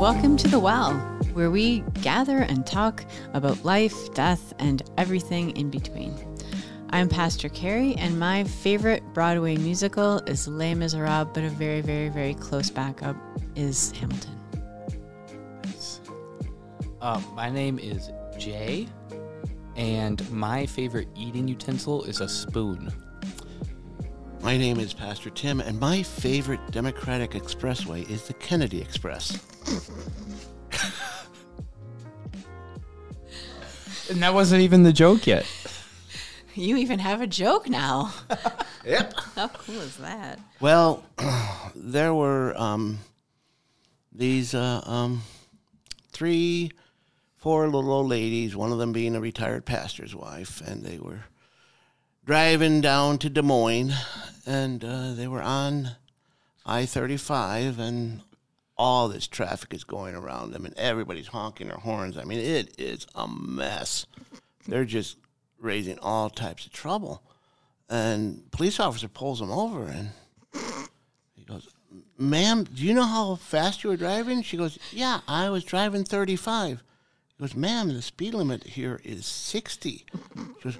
Welcome to The Well, where we gather and talk about life, death, and everything in between. I'm Pastor Carrie, and my favorite Broadway musical is Les Miserables, but a very, very, very close backup is Hamilton. Um, my name is Jay, and my favorite eating utensil is a spoon. My name is Pastor Tim, and my favorite Democratic Expressway is the Kennedy Express. And that wasn't even the joke yet. You even have a joke now. Yep. How cool is that? Well, there were um, these uh, um, three, four little old ladies, one of them being a retired pastor's wife, and they were driving down to Des Moines, and uh, they were on I 35, and all this traffic is going around them, and everybody's honking their horns. I mean, it is a mess. They're just raising all types of trouble. And police officer pulls them over, and he goes, Ma'am, do you know how fast you were driving? She goes, Yeah, I was driving 35. He goes, Ma'am, the speed limit here is 60. She goes,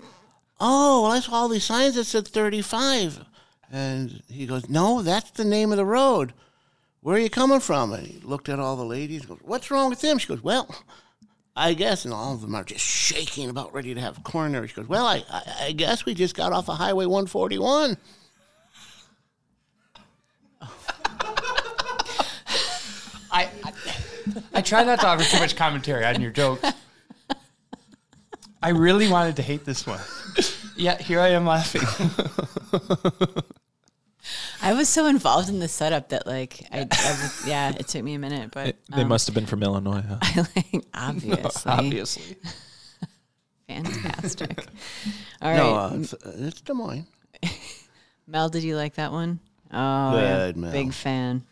Oh, well, I saw all these signs that said 35. And he goes, No, that's the name of the road. Where are you coming from? And he looked at all the ladies. Goes, What's wrong with them? She goes, Well, I guess. And all of them are just shaking, about ready to have a coronary. She goes, Well, I, I, I guess we just got off of Highway 141. I, I I try not to offer too much commentary on your jokes. I really wanted to hate this one. Yeah, here I am laughing. I was so involved in the setup that, like, I, I was, yeah, it took me a minute, but They um, must have been from Illinois. Huh? I like obviously, Obviously. fantastic. All right, No, uh, it's, uh, it's Des Moines. Mel, did you like that one? Oh, Good, yeah. Mel. big fan.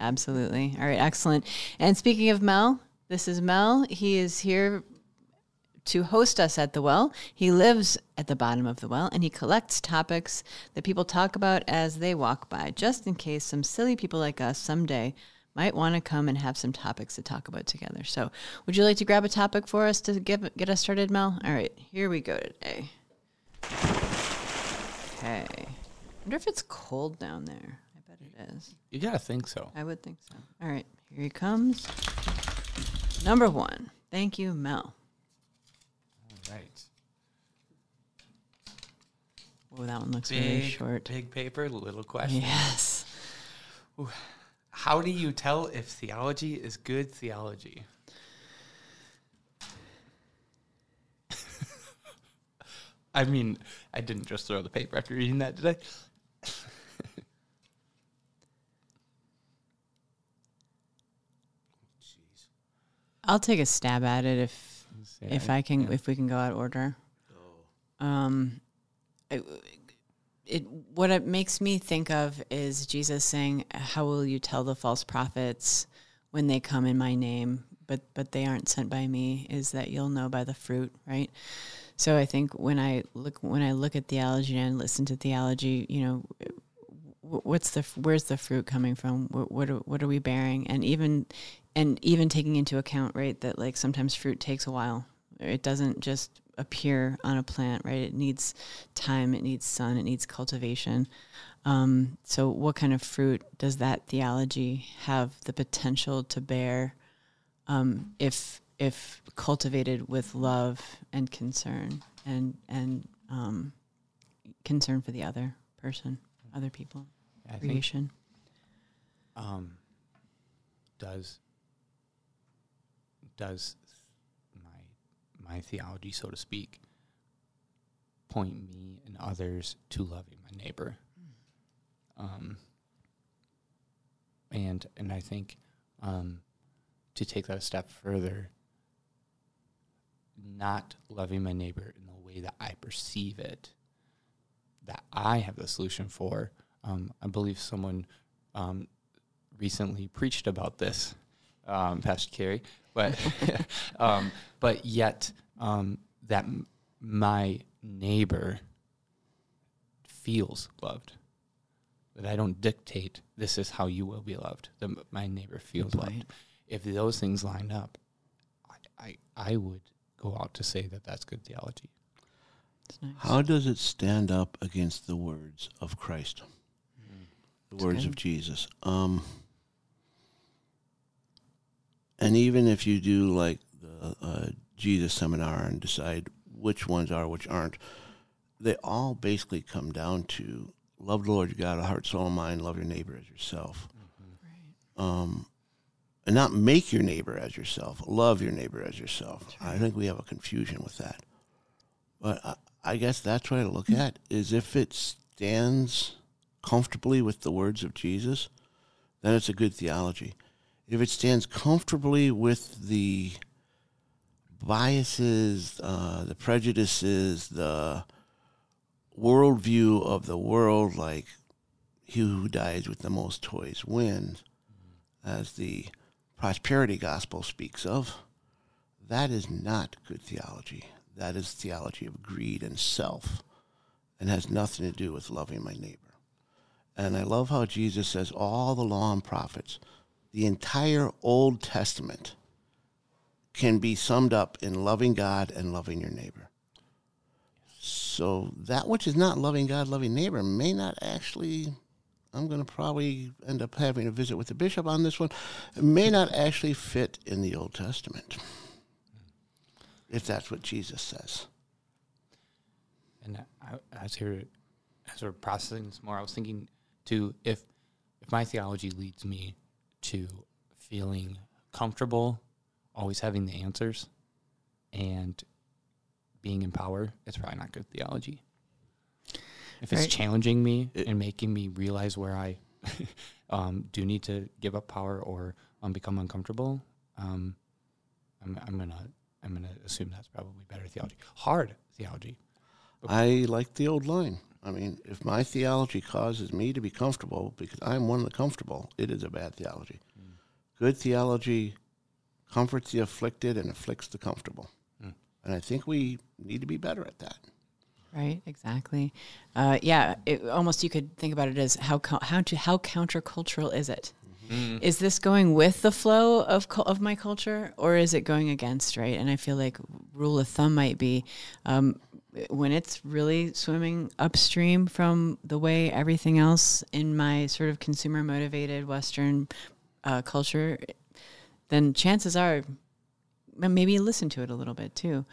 Absolutely. All right, excellent. And speaking of Mel, this is Mel. He is here to host us at the well. He lives at the bottom of the well and he collects topics that people talk about as they walk by, just in case some silly people like us someday might want to come and have some topics to talk about together. So, would you like to grab a topic for us to get get us started, Mel? All right, here we go today. Okay. wonder if it's cold down there. I bet it is. You gotta think so. I would think so. All right, here he comes. Number one. Thank you, Mel. Right. Oh, that one looks really Big, short. big paper, little question. Yes. How do you tell if theology is good theology? I mean, I didn't just throw the paper after reading that, did I? I'll take a stab at it if if I can if we can go out order. Um, it, what it makes me think of is Jesus saying, "How will you tell the false prophets when they come in my name, but but they aren't sent by me? Is that you'll know by the fruit, right?" So I think when I look when I look at theology and listen to theology, you know, what's the where's the fruit coming from? What what are, what are we bearing? And even and even taking into account, right, that like sometimes fruit takes a while. It doesn't just appear on a plant, right? It needs time, it needs sun, it needs cultivation. Um, so, what kind of fruit does that theology have the potential to bear um, if if cultivated with love and concern and and um, concern for the other person, other people, I think creation? um, does does my theology, so to speak, point me and others to loving my neighbor. Um, and and I think um, to take that a step further, not loving my neighbor in the way that I perceive it, that I have the solution for. Um, I believe someone um, recently preached about this, um, Pastor Carey, but um, but yet um, that m- my neighbor feels loved. That I don't dictate this is how you will be loved. That m- my neighbor feels loved. if those things lined up, I, I, I would go out to say that that's good theology. Nice. How does it stand up against the words of Christ? Mm. The that's words good. of Jesus. Um, and even if you do like the uh, Jesus seminar and decide which ones are, which aren't, they all basically come down to love the Lord your God, a heart, soul, and mind. Love your neighbor as yourself. Mm-hmm. Right. Um, and not make your neighbor as yourself. Love your neighbor as yourself. Right. I think we have a confusion with that. But I, I guess that's what I look at is if it stands comfortably with the words of Jesus, then it's a good theology. If it stands comfortably with the biases, uh, the prejudices, the worldview of the world, like he who dies with the most toys wins, as the prosperity gospel speaks of, that is not good theology. That is theology of greed and self and has nothing to do with loving my neighbor. And I love how Jesus says all the law and prophets, the entire Old Testament, can be summed up in loving God and loving your neighbor. So that which is not loving God, loving neighbor may not actually, I'm going to probably end up having a visit with the bishop on this one, it may not actually fit in the Old Testament, if that's what Jesus says. And I, as here, as we're processing this more, I was thinking too, if if my theology leads me to feeling comfortable, always having the answers, and being in power, it's probably not good theology. If it's right. challenging me and making me realize where I um, do need to give up power or um, become uncomfortable, um, I'm, I'm, gonna I'm gonna assume that's probably better theology. Hard theology. Okay. I like the old line. I mean, if my theology causes me to be comfortable because I'm one of the comfortable, it is a bad theology. Mm. Good theology comforts the afflicted and afflicts the comfortable. And I think we need to be better at that. Right, exactly. Uh, yeah, it, almost you could think about it as how how to, how countercultural is it? Mm-hmm. Is this going with the flow of of my culture, or is it going against? Right, and I feel like rule of thumb might be um, when it's really swimming upstream from the way everything else in my sort of consumer motivated Western uh, culture, then chances are maybe listen to it a little bit too.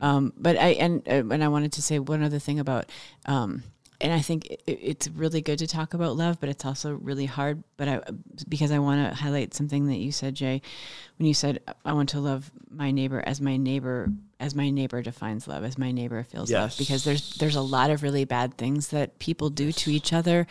Um, but I and uh, and I wanted to say one other thing about, um, and I think it, it's really good to talk about love, but it's also really hard. But I because I want to highlight something that you said, Jay, when you said I want to love my neighbor as my neighbor as my neighbor defines love, as my neighbor feels yes. love. Because there's there's a lot of really bad things that people do to each other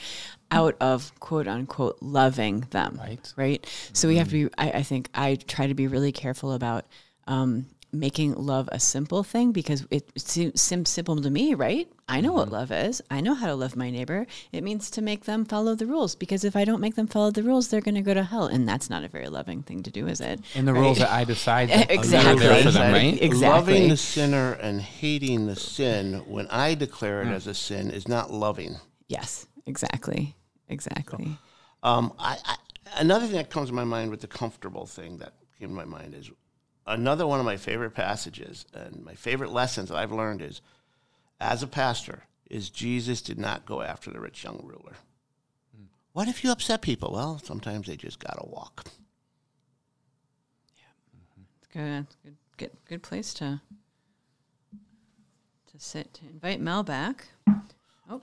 out of quote unquote loving them. Right. Right. Mm-hmm. So we have to be I, I think I try to be really careful about um, making love a simple thing because it seems simple to me, right? I know mm-hmm. what love is. I know how to love my neighbor. It means to make them follow the rules because if I don't make them follow the rules, they're going to go to hell, and that's not a very loving thing to do, is it? And the right? rules that I decide exactly. for them, right? Exactly. Loving the sinner and hating the sin when I declare it mm. as a sin is not loving. Yes, exactly, exactly. So, um, I, I, another thing that comes to my mind with the comfortable thing that came to my mind is another one of my favorite passages and my favorite lessons that I've learned is as a pastor is Jesus did not go after the rich young ruler. Hmm. What if you upset people? Well, sometimes they just got to walk. Yeah. It's good. good. Good good place to to sit to invite Mel back. Oh,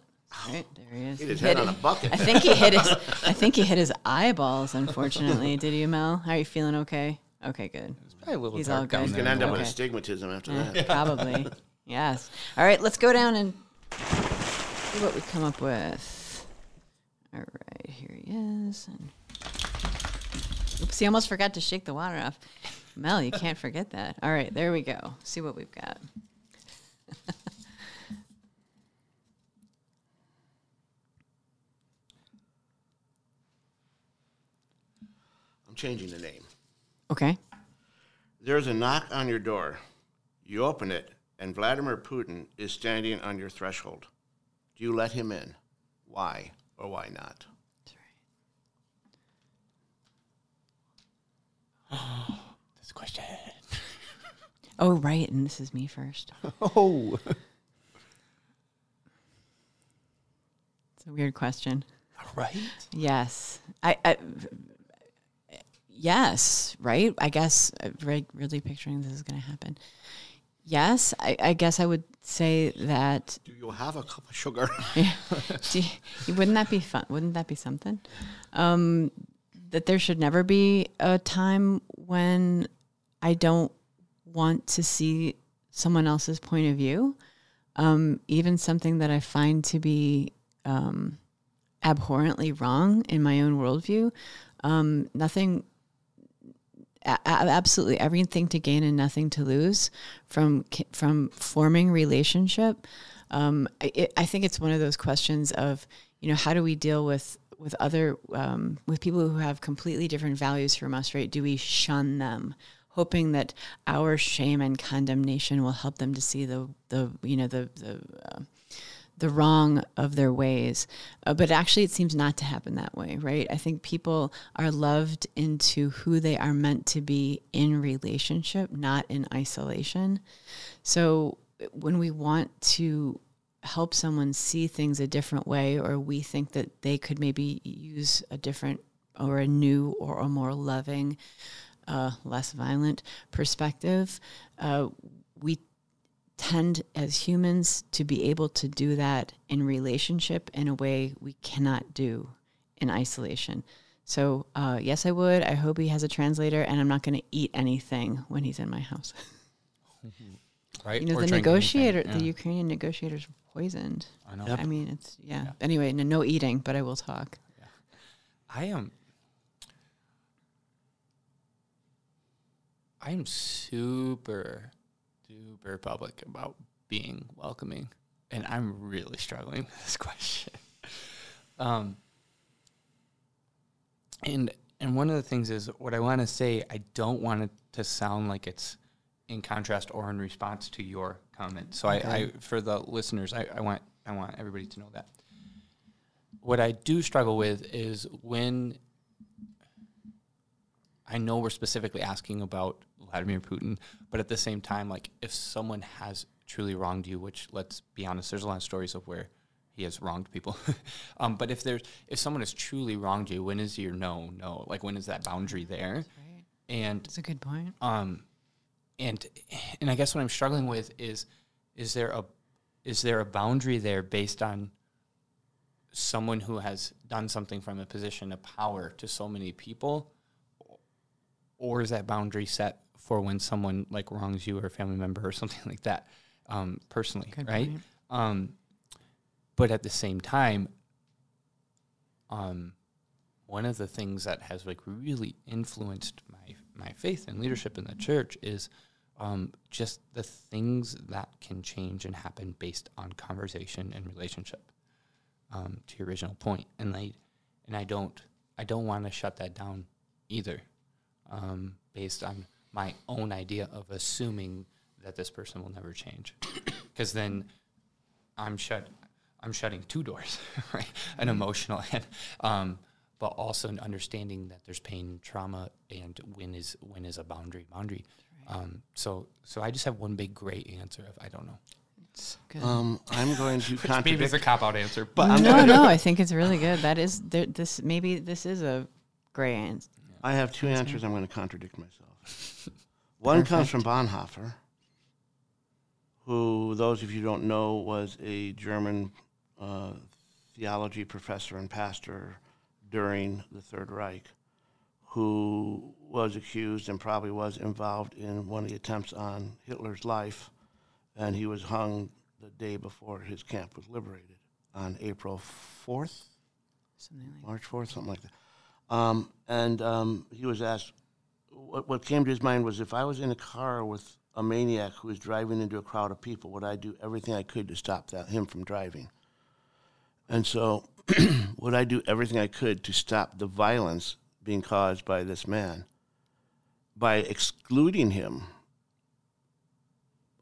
right, there he is. Hit his he head on a bucket. I think he hit his I think he hit his eyeballs, unfortunately. Did you, Mel? How are you feeling okay? Okay, good. Probably a little He's all good. He's going to end up with astigmatism after Eh, that. Probably. yes. All right, let's go down and see what we come up with. All right, here he is. And Oops, he almost forgot to shake the water off. Mel, you can't forget that. All right, there we go. See what we've got. I'm changing the name. Okay. There's a knock on your door. You open it, and Vladimir Putin is standing on your threshold. Do you let him in? Why or why not? this question. Oh, right. And this is me first. Oh. It's a weird question. right. Yes. I, I yes, right? I guess uh, re- really picturing this is going to happen. Yes, I, I guess I would say that. Do you have a cup of sugar? You- wouldn't that be fun? Wouldn't that be something? Um, that there should never be a time when I don't want to see someone else's point of view. Um, even something that I find to be um, abhorrently wrong in my own worldview. Um, nothing, absolutely everything to gain and nothing to lose from from forming relationship. Um, I, it, I think it's one of those questions of you know how do we deal with with other um, with people who have completely different values from us, right? Do we shun them? hoping that our shame and condemnation will help them to see the the you know the the uh, the wrong of their ways. Uh, but actually, it seems not to happen that way, right? I think people are loved into who they are meant to be in relationship, not in isolation. So when we want to help someone see things a different way, or we think that they could maybe use a different or a new or a more loving, uh, less violent perspective, uh, we tend as humans to be able to do that in relationship in a way we cannot do in isolation. So, uh, yes, I would. I hope he has a translator, and I'm not going to eat anything when he's in my house. Right. You know, Or the negotiator, anything, the. Ukrainian negotiators were poisoned. I know. I mean, it's yeah. Anyway, no, no eating, but I will talk. I am. I am super, super public about being welcoming, and I'm really struggling with this question. Um, and and one of the things is what I want to say. I don't want it to sound like it's in contrast or in response to your comment. So I, I, for the listeners, I, I want I want everybody to know that. What I do struggle with is when I know we're specifically asking about Vladimir Putin, but at the same time, like if someone has truly wronged you, which let's be honest, there's a lot of stories of where he has wronged people. um, but if there's if someone has truly wronged you, when is your no no? Like when is that boundary there? Right. And it's a good point. um, and and I guess what I'm struggling with is is there a is there a boundary there based on someone who has done something from a position of power to so many people, or is that boundary set for when someone like wrongs you or a family member or something like that, um, personally, Good right? Um, but at the same time, um, one of the things that has like really influenced my my faith and leadership in the church is um, just the things that can change and happen based on conversation and relationship. Um, to your original point, and I and I don't I don't want to shut that down either, um, based on my own idea of assuming that this person will never change, because then I'm shut I'm shutting two doors, right? An emotional and um, but also an understanding that there's pain, trauma, and when is when is a boundary boundary. Um, so so I just have one big great answer of I don't know. It's good. Um, I'm going to Maybe it's a cop out answer, but no, no, I think it's really good. That is there, this. Maybe this is a gray answer. I have two answers. I'm going to contradict myself. One comes from Bonhoeffer, who, those of you who don't know, was a German uh, theology professor and pastor during the Third Reich, who was accused and probably was involved in one of the attempts on Hitler's life, and he was hung the day before his camp was liberated on April 4th. Something like March 4th, something like that. Um, and um, he was asked, what, what came to his mind was if I was in a car with a maniac who was driving into a crowd of people, would I do everything I could to stop that, him from driving? And so, would I do everything I could to stop the violence being caused by this man? By excluding him,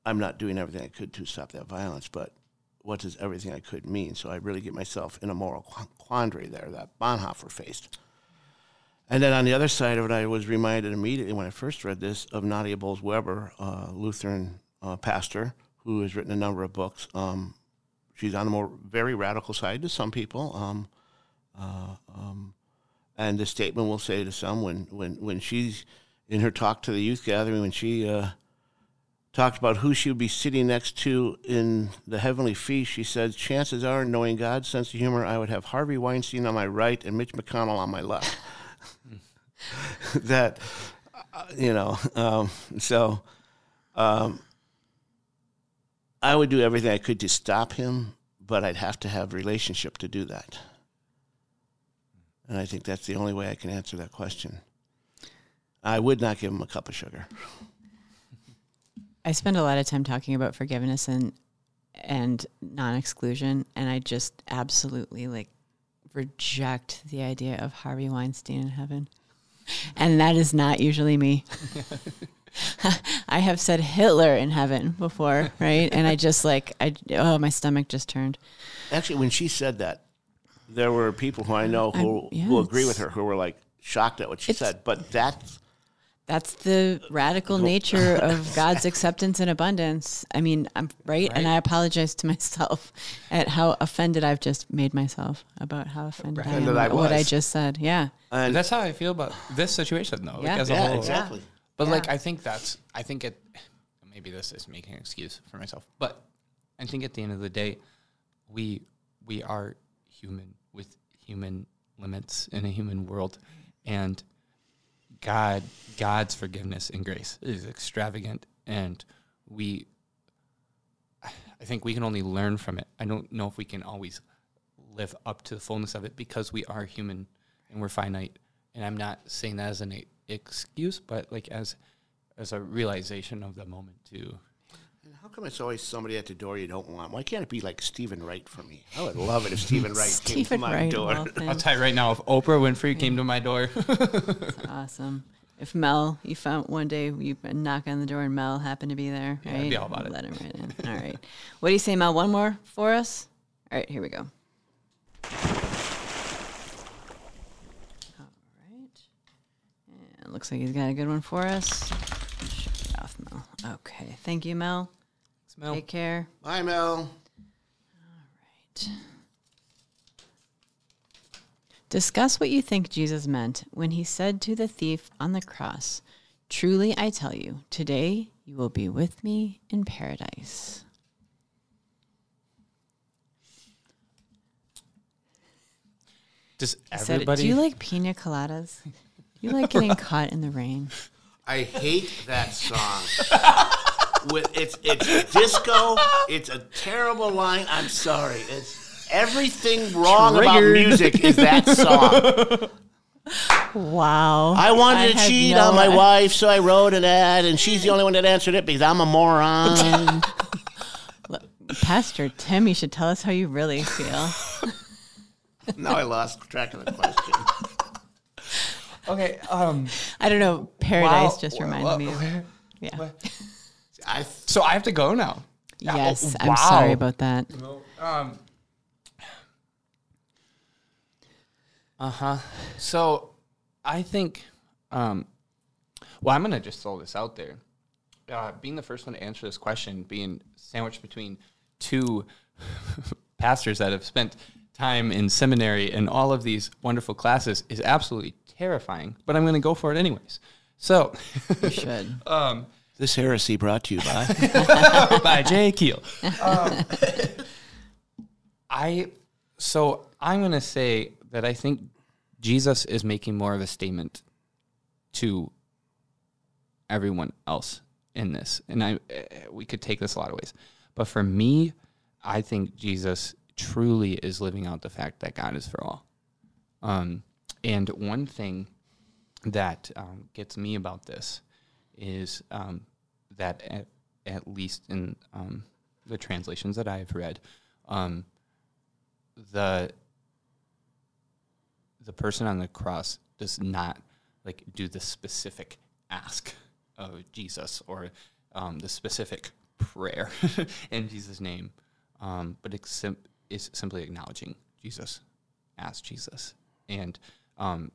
I'm not doing everything I could to stop that violence, but what does everything I could mean? So I really get myself in a moral quandary there that Bonhoeffer faced. And then on the other side of it, I was reminded immediately when I first read this of Nadia Bolz-Weber, uh, Lutheran uh, pastor who has written a number of books. Um, she's on the more very radical side to some people. Um, uh, um, and the statement will say to some when, when, when she's in her talk to the youth gathering, when she uh, talked about who she would be sitting next to in the heavenly feast, she said, Chances are, knowing God's sense of humor, I would have Harvey Weinstein on my right and Mitch McConnell on my left. that, uh, you know, um, so um, I would do everything I could to stop him, but I'd have to have relationship to do that. And I think that's the only way I can answer that question. I would not give him a cup of sugar. I spend a lot of time talking about forgiveness and and non-exclusion and I just absolutely like reject the idea of Harvey Weinstein in heaven. And that is not usually me. I have said Hitler in heaven before, right? And I just like I oh my stomach just turned. Actually, when she said that, there were people who I know who yeah, who agree with her who were like shocked at what she said. But that's That's the radical nature of God's acceptance and abundance. I mean, I'm right, and I apologize to myself at how offended I've just made myself about how offended I am Offended I what I just said. Yeah, and that's how I feel about this situation, though. Yeah. Like, as a yeah, whole. exactly. But like, I think that's, I think it, maybe this is making an excuse for myself, but I think at the end of the day, we we are human with human limits in a human world, and God God's forgiveness and grace is extravagant, and we. I think we can only learn from it. I don't know if we can always live up to the fullness of it because we are human and we're finite. And I'm not saying that as an excuse, but like as as a realization of the moment too. And how come it's always somebody at the door you don't want? Why can't it be like Steven Wright for me? I would love it if Steven Wright came to my Wright, door. well, I'll tell you right now, if Oprah Winfrey came to my door, awesome. If Mel, you found one day you knock on the door and Mel happened to be there, Yeah, right? I'd be all about it. Let him right in. All right. What do you say, Mel? One more for us. All right, here we go. All right. And looks like he's got a good one for us. Shut it off, Mel. Okay. Thank you, Mel. Smell. Take care. Bye, Mel. All right. Discuss what you think Jesus meant when he said to the thief on the cross, Truly I tell you, today you will be with me in paradise. Does He said, everybody? Do you like pina coladas? Do you like getting caught in the rain? I hate that song. With it's it's disco. It's a terrible line. I'm sorry. It's everything wrong about Triggered. music is that song. Wow. I wanted to cheat no on my i- wife, so I wrote an ad, and she's the only one that answered it because I'm a moron. Pastor Tim, you should tell us how you really feel. now I lost track of the question. okay. Um. I don't know. Paradise wow, just wha- reminded wha- me of. where- Yeah. where- I So I have to go now. Yes, oh, I'm sorry about that. Um. Uh huh. So, I think, um, well, I'm gonna just throw this out there. Uh, being the first one to answer this question, being sandwiched between two pastors that have spent time in seminary and all of these wonderful classes is absolutely terrifying. But I'm gonna go for it anyways. So, You should. um, This heresy brought to you by. by Jay Keel. Um, I so I'm gonna say that I think Jesus is making more of a statement to everyone else in this, and I eh, we could take this a lot of ways, but for me, I think Jesus truly is living out the fact that God is for all. Um, and one thing that um, gets me about this is um, that at, at least in um, the translations that I've read, um, the the person on the cross does not like do the specific ask of Jesus or um, the specific prayer in Jesus' name, um, but it's sim- is simply acknowledging Jesus as Jesus. And um,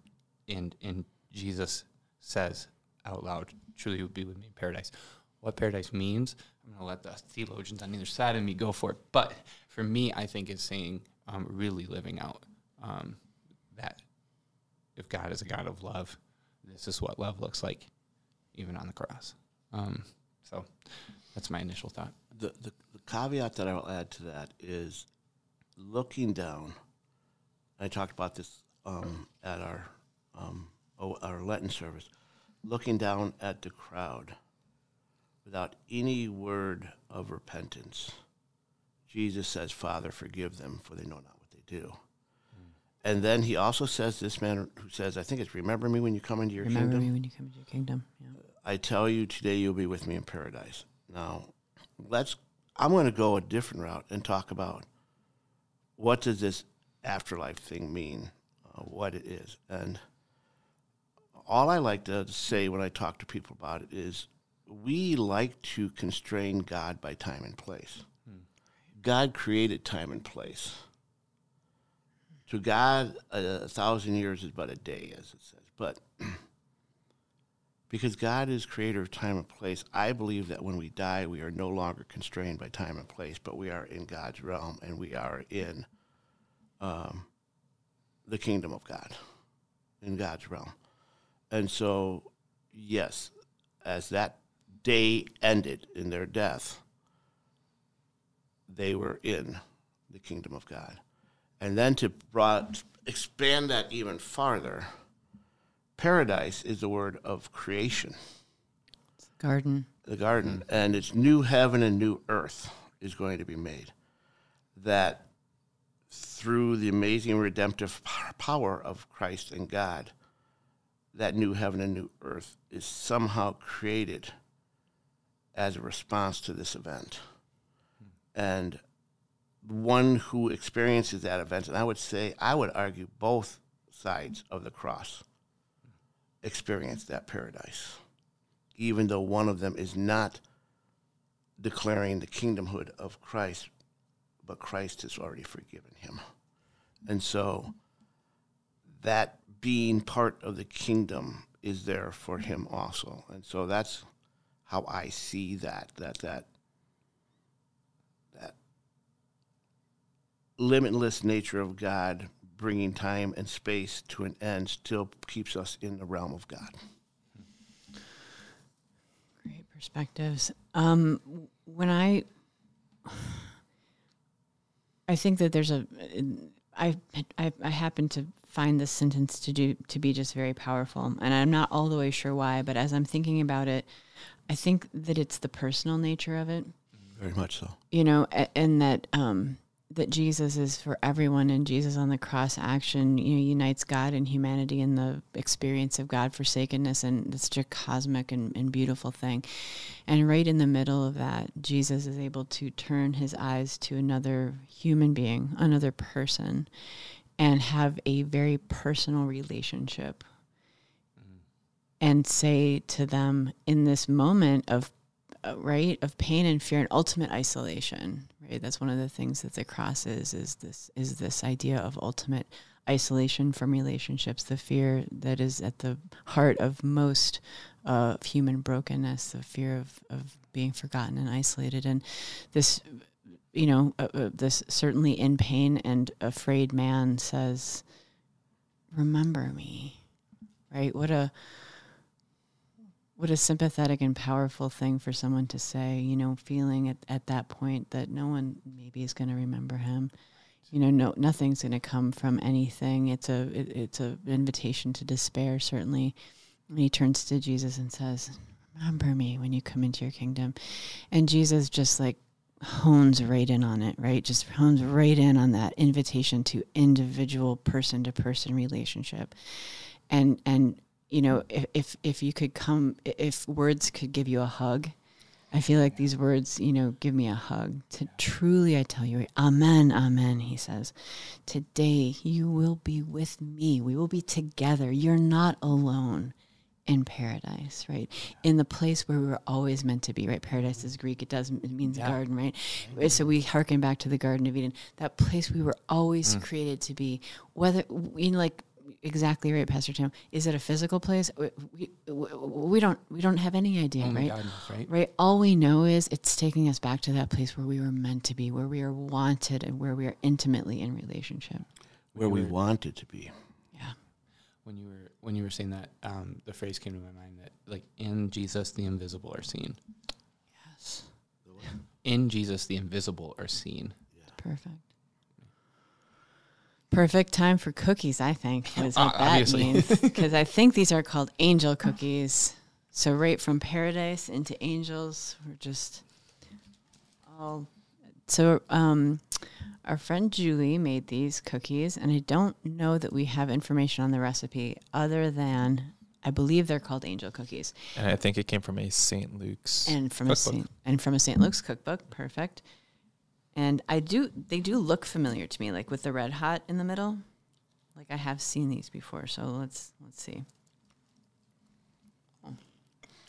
and and Jesus says out loud, "Truly, would be with me in paradise." What paradise means, I'm going to let the theologians on either side of me go for it. But for me, I think it's saying um, really living out um, that if God is a God of love, this is what love looks like, even on the cross. Um, so that's my initial thought. The, the, the caveat that I will add to that is looking down. I talked about this um, at our um, oh, our Lenten service. Looking down at the crowd without any word of repentance. Jesus says, Father, forgive them, for they know not what they do. Mm. And then he also says, This man who says, I think it's, Remember me when you come into your Remember kingdom. me when you come into your kingdom. Yeah. I tell you, today you'll be with me in paradise. Now, let's, I'm going to go a different route and talk about what does this afterlife thing mean, uh, what it is. And all I like to say when I talk to people about it is we like to constrain God by time and place. God created time and place. To God, a, a, thousand years is but a day, as it says. But because God is creator of time and place, I believe that when we die, we are no longer constrained by time and place, but we are in God's realm and we are in um, the kingdom of God, in God's realm. And so, yes, as that day ended in their death, they were in the kingdom of God. And then to brought, expand that even farther, paradise is the word of creation. Garden. The garden. Mm-hmm. And it's new heaven and new earth is going to be made. That through the amazing redemptive power of Christ and God, that new heaven and new earth is somehow created as a response to this event. And one who experiences that event, and I would say, I would argue both sides of the cross experience that paradise, even though one of them is not declaring the kingdomhood of Christ, but Christ has already forgiven him. And so that being part of the kingdom is there for him also. And so that's how I see that that that that limitless nature of God bringing time and space to an end still keeps us in the realm of God. Great perspectives. Um, when I, I think that there's a, I, I, I happen to find this sentence to do to be just very powerful, and I'm not all the way sure why, but as I'm thinking about it, I think that it's the personal nature of it. Very much so. You know, and that um, that Jesus is for everyone, and Jesus on the cross action, you know, unites God and humanity in the experience of God forsakenness, and it's such a cosmic and, and beautiful thing. And right in the middle of that, Jesus is able to turn his eyes to another human being, another person, and have a very personal relationship and say to them in this moment of uh, right of pain and fear and ultimate isolation right? That's one of the things that the cross is is this is this idea of ultimate isolation from relationships the fear that is at the heart of most uh, of human brokenness the fear of, of being forgotten and isolated. And this you know uh, uh, this certainly in pain and afraid man says remember me right what a what a sympathetic and powerful thing for someone to say, you know, feeling at, at that point that no one maybe is going to remember him. You know, no, nothing's going to come from anything. It's a, it, it's a invitation to despair, certainly. And he turns to Jesus and says, remember me when you come into your kingdom. And Jesus just like hones right in on it, right? Just hones right in on that invitation to individual person to person relationship. And, and you know, if, if, if you could come, if words could give you a hug, I feel like these words, you know, give me a hug. To truly, I tell you, Amen, Amen, he says. Today you will be with me. We will be together. You're not alone in paradise, right? In the place where we were always meant to be, right? Paradise is Greek. It does it means yeah. garden, right? Mm-hmm. So we hearken back to the Garden of Eden, that place we were always mm. created to be. Whether you know, like exactly right, Pastor Tim. Is it a physical place? We, we, we don't we don't have any idea, Only right? God knows, right? Right. All we know is it's taking us back to that place where we were meant to be, where we are wanted, and where we are intimately in relationship. Where we wanted to be. Yeah. When you were when you were saying that, um, the phrase came to my mind that like in Jesus the invisible are seen. Yes. In Jesus the invisible are seen. Perfect. Perfect time for cookies, I think, is what Uh, that obviously. means. Because I think these are called angel cookies. So, right from paradise into angels, we're just all. So, um, our friend Julie made these cookies, and I don't know that we have information on the recipe other than I believe they're called angel cookies. And I think it came from a St. Luke's. and from a. Saint, and from a St. Luke's cookbook. Perfect. And I do they do look familiar to me, like with the red hot in the middle. Like I have seen these before, so let's let's see.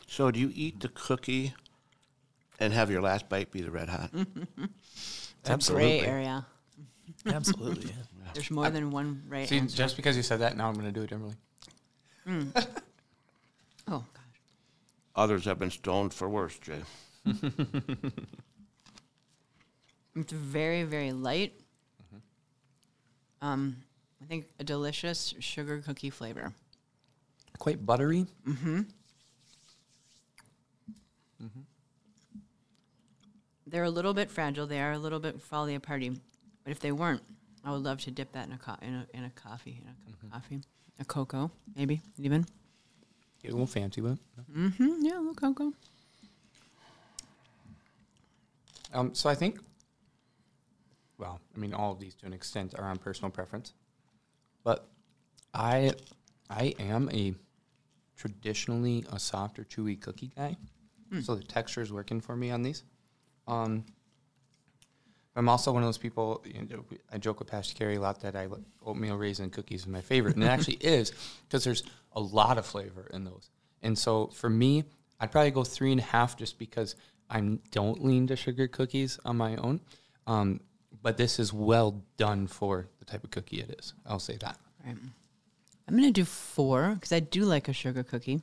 So do you eat the cookie and have your last bite be the red hot? It's Absolutely. a gray area. Absolutely. yeah. There's more than one right See, answer. just because you said that, now I'm going to do it differently. oh gosh. Others have been stoned for worse, Jay. It's very, very light. Mm-hmm. Um, I think a delicious sugar cookie flavor. Quite buttery. They're a little bit fragile. They are a little bit folly party. But if they weren't, I would love to dip that in a co- in a, in a coffee, in a cup of coffee, a cocoa, maybe even. Get a little fancy with it. Mm-hmm. Yeah, a little cocoa. Um, so I think, well, I mean, all of these to an extent are on personal preference, but I, I am a traditionally a soft or chewy cookie guy, so the texture is working for me on these. Um, I'm also one of those people. You know, I joke with Pastor Carrie a lot that I oatmeal raisin cookies is my favorite, and it actually is because there's a lot of flavor in those. And so for me, I'd probably go three and a half just because I don't lean to sugar cookies on my own. Um, but this is well done for the type of cookie it is. I'll say that. Right. I'm gonna do four because I do like a sugar cookie.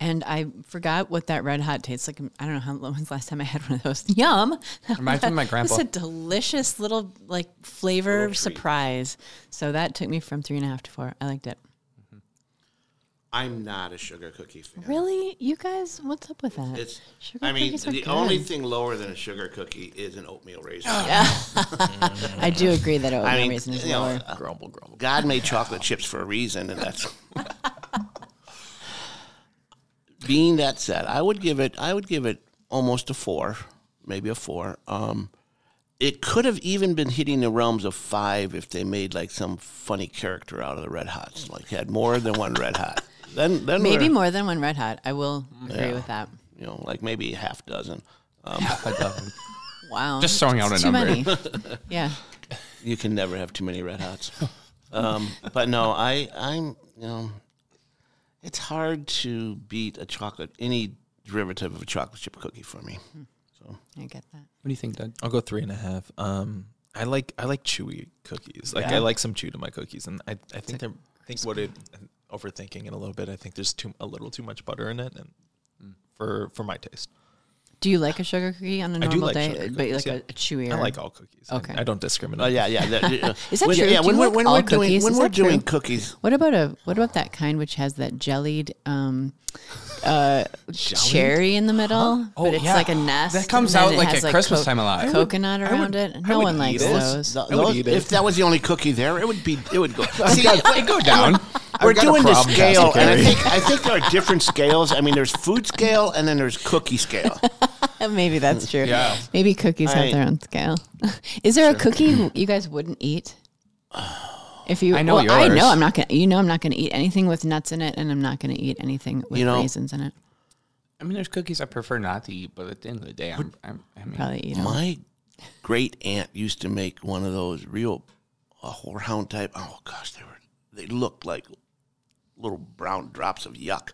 And I forgot what that red hot tastes like. I don't know how long was the last time I had one of those. Yum! Reminds me of my grandpa. It's a delicious little like flavor Little surprise. So that took me from three and a half to four. I liked it. I'm not a sugar cookie fan. Really, you guys? What's up with that? It's. Sugar I mean, cookies are the only thing lower than a sugar cookie is an oatmeal raisin. Yeah, I do agree that oatmeal I mean, raisin is you know, uh, grumble, grumble. God made chocolate chips for a reason, and that's. Being that said, I would give it. I would give it almost a four, maybe a four. Um, it could have even been hitting the realms of five if they made like some funny character out of the Red Hots, like had more than one Red Hot. Then, then Maybe more than one red hot. I will agree Yeah. with that. you know, like maybe half dozen. Half a dozen. Wow, Just throwing out It's a too number. many. yeah, You can never have too many red hots. um, but no, I, I'm, you know, it's hard to beat a chocolate, any derivative of a chocolate chip cookie for me. So I get that. What do you think, Doug? I'll go three and a half. Um, I like I like chewy cookies. Like Yeah. I like some chew to my cookies, and I I think they're I think what it overthinking it a little bit. I think there's too a little too much butter in it, and for for my taste, Do you like a sugar cookie on a I do normal like day, sugar but cookies, like yeah. a, a chewier? I like all cookies. I- Okay. I, don't discriminate. Oh yeah, yeah. that- uh, Is that when- true? Yeah, Do when you we're like when all we're doing cookies? when Is we're that true? doing cookies, What about a what about that kind which has that jellied um, uh, cherry in the middle, Oh, but it's yeah. like a nest. That comes and then out it like has, at Christmas time a lot. I would- Coconut I around would- it. No would one eat likes it. those. th- I would those- eat it. if that was the only cookie there, it would be it would go. See, They go down. we're got a doing the problem, scale, and I Carey. think I think there are different scales. I mean, there's food scale and then there's cookie scale. Maybe that's true. Yeah. Maybe cookies have their own scale. Is there a cookie you guys wouldn't eat? If you, I know well, I yours. know I'm not gonna. You know I'm not gonna eat anything with nuts in it, and I'm not gonna eat anything with You know- raisins in it. I mean, there's cookies I prefer not to eat, but at the end of the day, I'm, I'm, I mean, Probably eat them. My great aunt used to make one of those real uh, horehound type. Oh gosh, they were they looked like little brown drops of yuck.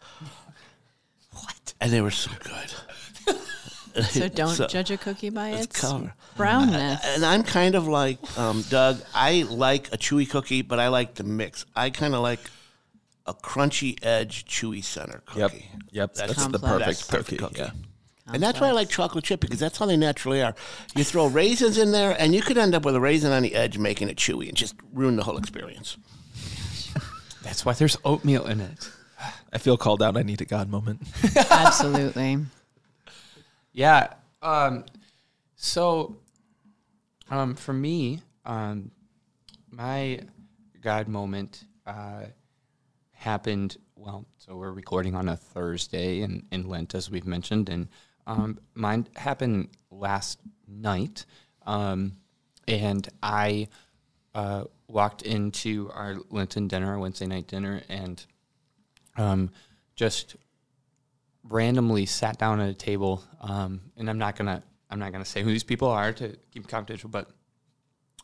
What? And they were so good. So don't So, judge a cookie by it's its color. brownness. And I'm kind of like um, Doug. I like a chewy cookie, but I like the mix. I kind of like a crunchy edge, chewy center Yep. cookie. Yep. yep. That's, the perfect That's perfect cookie. cookie. Yeah. And that's why I like chocolate chip because that's how they naturally are. You throw raisins in there, and you could end up with a raisin on the edge, making it chewy, and just ruin the whole experience. That's why there's oatmeal in it. I feel called out. I need a God moment. Absolutely. Yeah. Um, so, um, for me, um, my God moment uh, happened. Well, so we're recording on a Thursday in, in Lent, as we've mentioned, and um, mine happened last night. Um, and I uh, walked into our Lenten dinner, our Wednesday night dinner, and um, just randomly sat down at a table, um, and I'm not gonna I'm not gonna say who these people are to keep confidential, but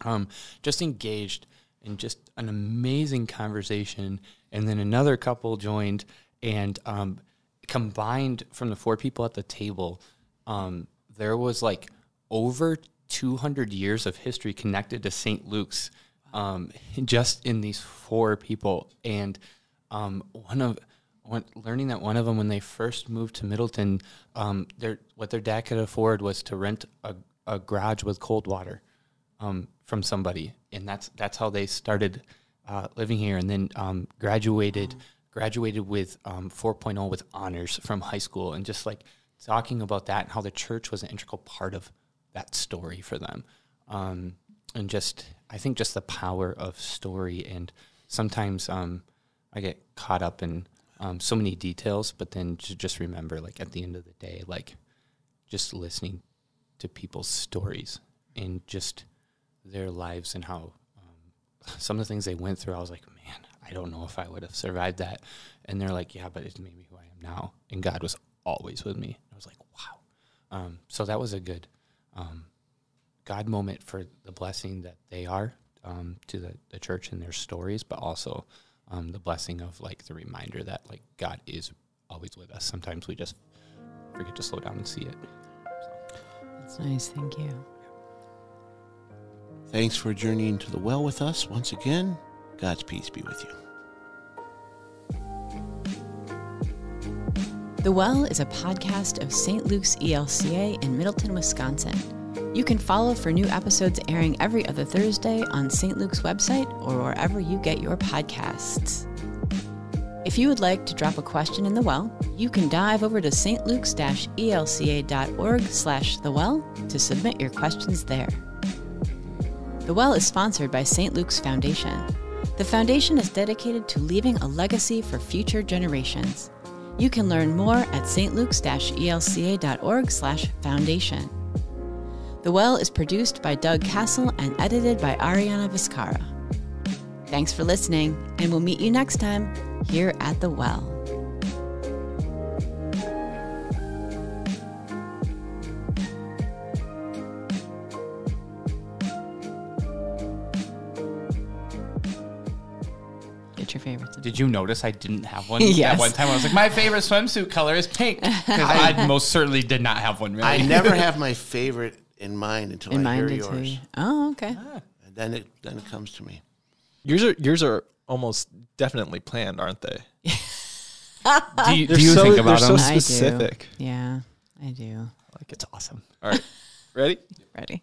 um, just engaged in just an amazing conversation, and then another couple joined, and um, combined from the four people at the table, um, there was like over 200 years of history connected to St. Luke's, um, just in these four people, and um, one of learning that one of them when they first moved to Middleton, um, their what their dad could afford was to rent a, a garage with cold water um, from somebody, and that's that's how they started uh, living here, and then um, graduated graduated with um, 4.0 with honors from high school, and just like talking about that and how the church was an integral part of that story for them, um, and just I think just the power of story, and sometimes um, I get caught up in um, so many details, but then to just remember, like at the end of the day, like just listening to people's stories and just their lives and how um, some of the things they went through. I was like, man, I don't know if I would have survived that. And they're like, yeah, but it made me who I am now. And God was always with me. I was like, wow. Um, so that was a good um, God moment for the blessing that they are um, to the, the church and their stories, but also um, the blessing of like the reminder that like God is always with us. Sometimes we just forget to slow down and see it. That's nice. Thank you. Thanks for journeying to the well with us once again. God's peace be with you. The Well is a podcast of St. Luke's ELCA in Middleton, Wisconsin. You can follow for new episodes airing every other Thursday on St. Luke's website or wherever you get your podcasts. If you would like to drop a question in the well, you can dive over to stlukes-elca.org slash the well to submit your questions there. The Well is sponsored by St. Luke's Foundation. The foundation is dedicated to leaving a legacy for future generations. You can learn more at stlukes-elca.org slash foundation. The Well is produced by Doug Castle and edited by Ariana Viscara. Thanks for listening, and we'll meet you next time here at The Well. Get your favorites. Did you notice I didn't have one Yes. at one time? I was like, my favorite swimsuit color is pink. Because I most certainly did not have one. Really. I never have my favorite in mind until In I mind hear yours. you. Oh, okay. Ah. And then it then it comes to me. Yours are yours are almost definitely planned, aren't they? do you, do you so, think about they're them? so I do. specific. Yeah, I do. Like it's It's awesome. all right. Ready? Ready?